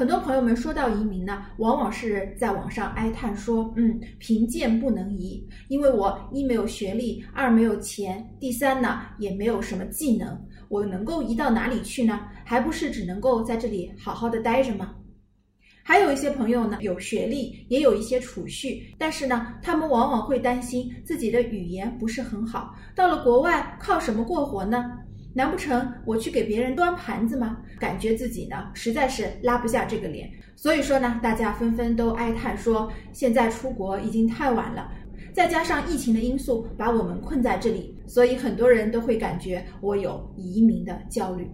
很多朋友们说到移民呢，往往是在网上哀叹说：“嗯，贫贱不能移，因为我一没有学历，二没有钱，第三呢也没有什么技能，我能够移到哪里去呢？还不是只能够在这里好好的待着吗？”还有一些朋友呢，有学历，也有一些储蓄，但是呢，他们往往会担心自己的语言不是很好，到了国外靠什么过活呢？难不成我去给别人端盘子吗？感觉自己呢实在是拉不下这个脸，所以说呢，大家纷纷都哀叹说，现在出国已经太晚了。再加上疫情的因素把我们困在这里，所以很多人都会感觉我有移民的焦虑。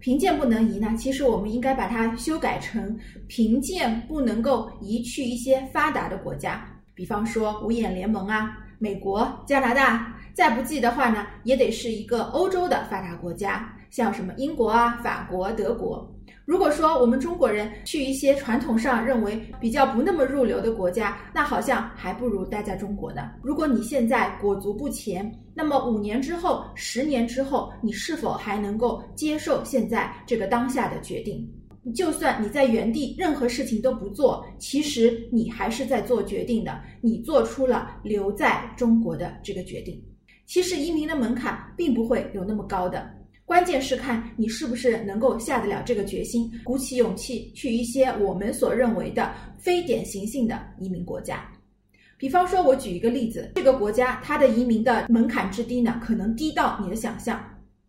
贫贱不能移呢，其实我们应该把它修改成贫贱不能够移去一些发达的国家，比方说五眼联盟啊，美国、加拿大。再不济的话呢，也得是一个欧洲的发达国家，像什么英国啊、法国、德国。如果说我们中国人去一些传统上认为比较不那么入流的国家，那好像还不如待在中国呢。如果你现在裹足不前，那么五年之后、十年之后，你是否还能够接受现在这个当下的决定？就算你在原地任何事情都不做，其实你还是在做决定的，你做出了留在中国的这个决定。其实移民的门槛并不会有那么高的，关键是看你是不是能够下得了这个决心，鼓起勇气去一些我们所认为的非典型性的移民国家。比方说，我举一个例子，这个国家它的移民的门槛之低呢，可能低到你的想象。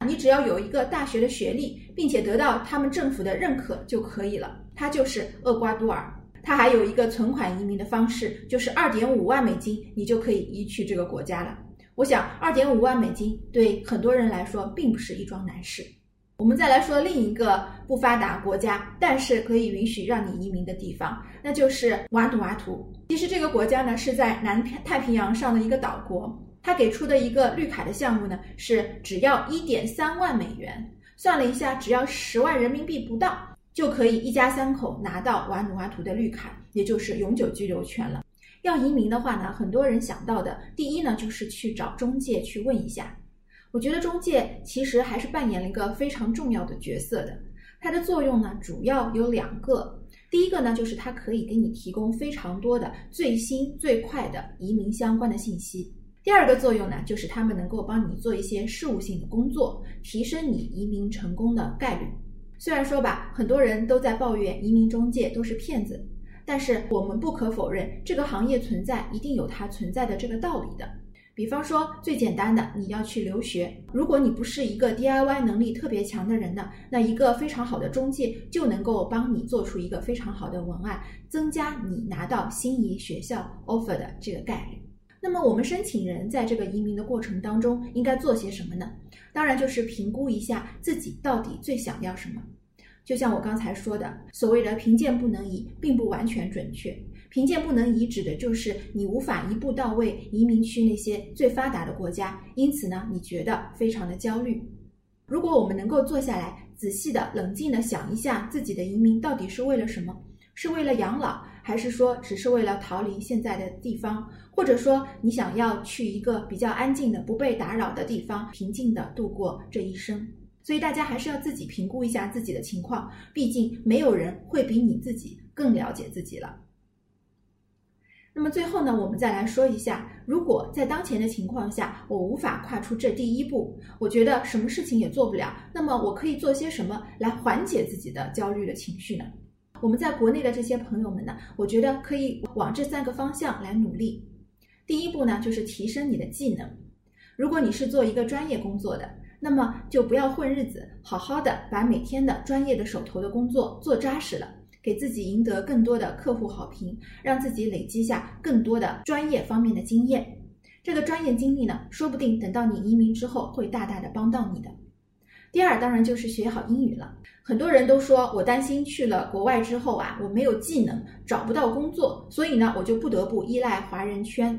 你只要有一个大学的学历，并且得到他们政府的认可就可以了。它就是厄瓜多尔，它还有一个存款移民的方式，就是二点五万美金，你就可以移去这个国家了。我想，二点五万美金对很多人来说并不是一桩难事。我们再来说另一个不发达国家，但是可以允许让你移民的地方，那就是瓦努阿图。其实这个国家呢是在南太平洋上的一个岛国。它给出的一个绿卡的项目呢，是只要一点三万美元，算了一下，只要十万人民币不到，就可以一家三口拿到瓦努阿图的绿卡，也就是永久居留权了。要移民的话呢，很多人想到的第一呢，就是去找中介去问一下。我觉得中介其实还是扮演了一个非常重要的角色的，它的作用呢，主要有两个。第一个呢，就是它可以给你提供非常多的最新最快的移民相关的信息。第二个作用呢，就是他们能够帮你做一些事务性的工作，提升你移民成功的概率。虽然说吧，很多人都在抱怨移民中介都是骗子，但是我们不可否认，这个行业存在一定有它存在的这个道理的。比方说，最简单的，你要去留学，如果你不是一个 DIY 能力特别强的人呢，那一个非常好的中介就能够帮你做出一个非常好的文案，增加你拿到心仪学校 offer 的这个概率。那么我们申请人在这个移民的过程当中应该做些什么呢？当然就是评估一下自己到底最想要什么。就像我刚才说的，所谓的贫贱不能移，并不完全准确。贫贱不能移指的就是你无法一步到位移民去那些最发达的国家，因此呢，你觉得非常的焦虑。如果我们能够坐下来，仔细的、冷静的想一下自己的移民到底是为了什么？是为了养老？还是说只是为了逃离现在的地方，或者说你想要去一个比较安静的、不被打扰的地方，平静的度过这一生？所以大家还是要自己评估一下自己的情况，毕竟没有人会比你自己更了解自己了。那么最后呢，我们再来说一下，如果在当前的情况下，我无法跨出这第一步，我觉得什么事情也做不了，那么我可以做些什么来缓解自己的焦虑的情绪呢？我们在国内的这些朋友们呢，我觉得可以往这三个方向来努力。第一步呢，就是提升你的技能。如果你是做一个专业工作的，那么就不要混日子，好好的把每天的专业的手头的工作做扎实了，给自己赢得更多的客户好评，让自己累积下更多的专业方面的经验。这个专业经历呢，说不定等到你移民之后，会大大的帮到你的。第二，当然就是学好英语了。很多人都说我担心去了国外之后啊，我没有技能，找不到工作，所以呢，我就不得不依赖华人圈。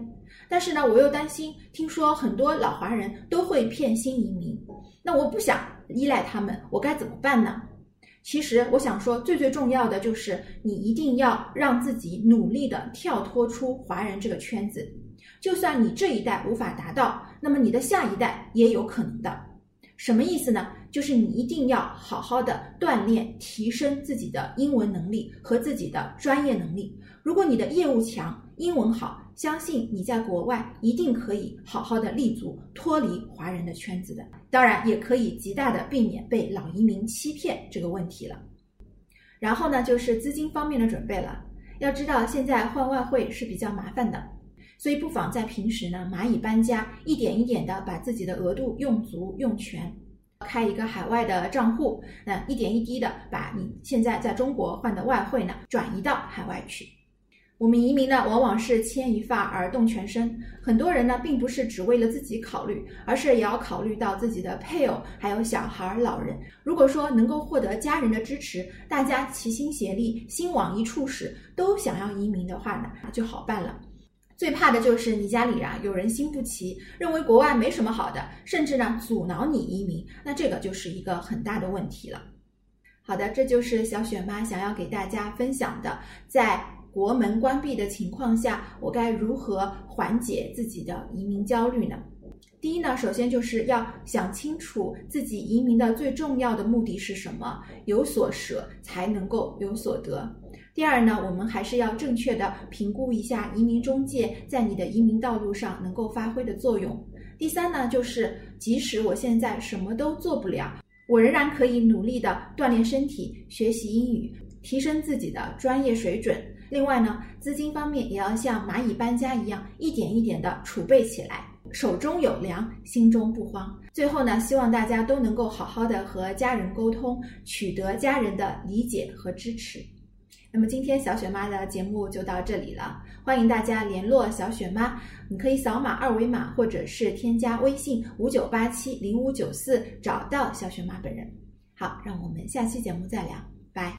但是呢，我又担心，听说很多老华人都会骗新移民，那我不想依赖他们，我该怎么办呢？其实我想说，最最重要的就是你一定要让自己努力的跳脱出华人这个圈子。就算你这一代无法达到，那么你的下一代也有可能的。什么意思呢？就是你一定要好好的锻炼、提升自己的英文能力和自己的专业能力。如果你的业务强，英文好，相信你在国外一定可以好好的立足，脱离华人的圈子的。当然，也可以极大的避免被老移民欺骗这个问题了。然后呢，就是资金方面的准备了。要知道，现在换外汇是比较麻烦的，所以不妨在平时呢，蚂蚁搬家，一点一点的把自己的额度用足用全，开一个海外的账户，那一点一滴的把你现在在中国换的外汇呢，转移到海外去。我们移民呢，往往是牵一发而动全身。很多人呢，并不是只为了自己考虑，而是也要考虑到自己的配偶、还有小孩、老人。如果说能够获得家人的支持，大家齐心协力，心往一处使，都想要移民的话呢，就好办了。最怕的就是你家里啊有人心不齐，认为国外没什么好的，甚至呢阻挠你移民，那这个就是一个很大的问题了。好的，这就是小雪妈想要给大家分享的，在。国门关闭的情况下，我该如何缓解自己的移民焦虑呢？第一呢，首先就是要想清楚自己移民的最重要的目的是什么，有所舍才能够有所得。第二呢，我们还是要正确的评估一下移民中介在你的移民道路上能够发挥的作用。第三呢，就是即使我现在什么都做不了，我仍然可以努力的锻炼身体，学习英语，提升自己的专业水准。另外呢，资金方面也要像蚂蚁搬家一样，一点一点的储备起来，手中有粮，心中不慌。最后呢，希望大家都能够好好的和家人沟通，取得家人的理解和支持。那么今天小雪妈的节目就到这里了，欢迎大家联络小雪妈，你可以扫码二维码，或者是添加微信五九八七零五九四找到小雪妈本人。好，让我们下期节目再聊。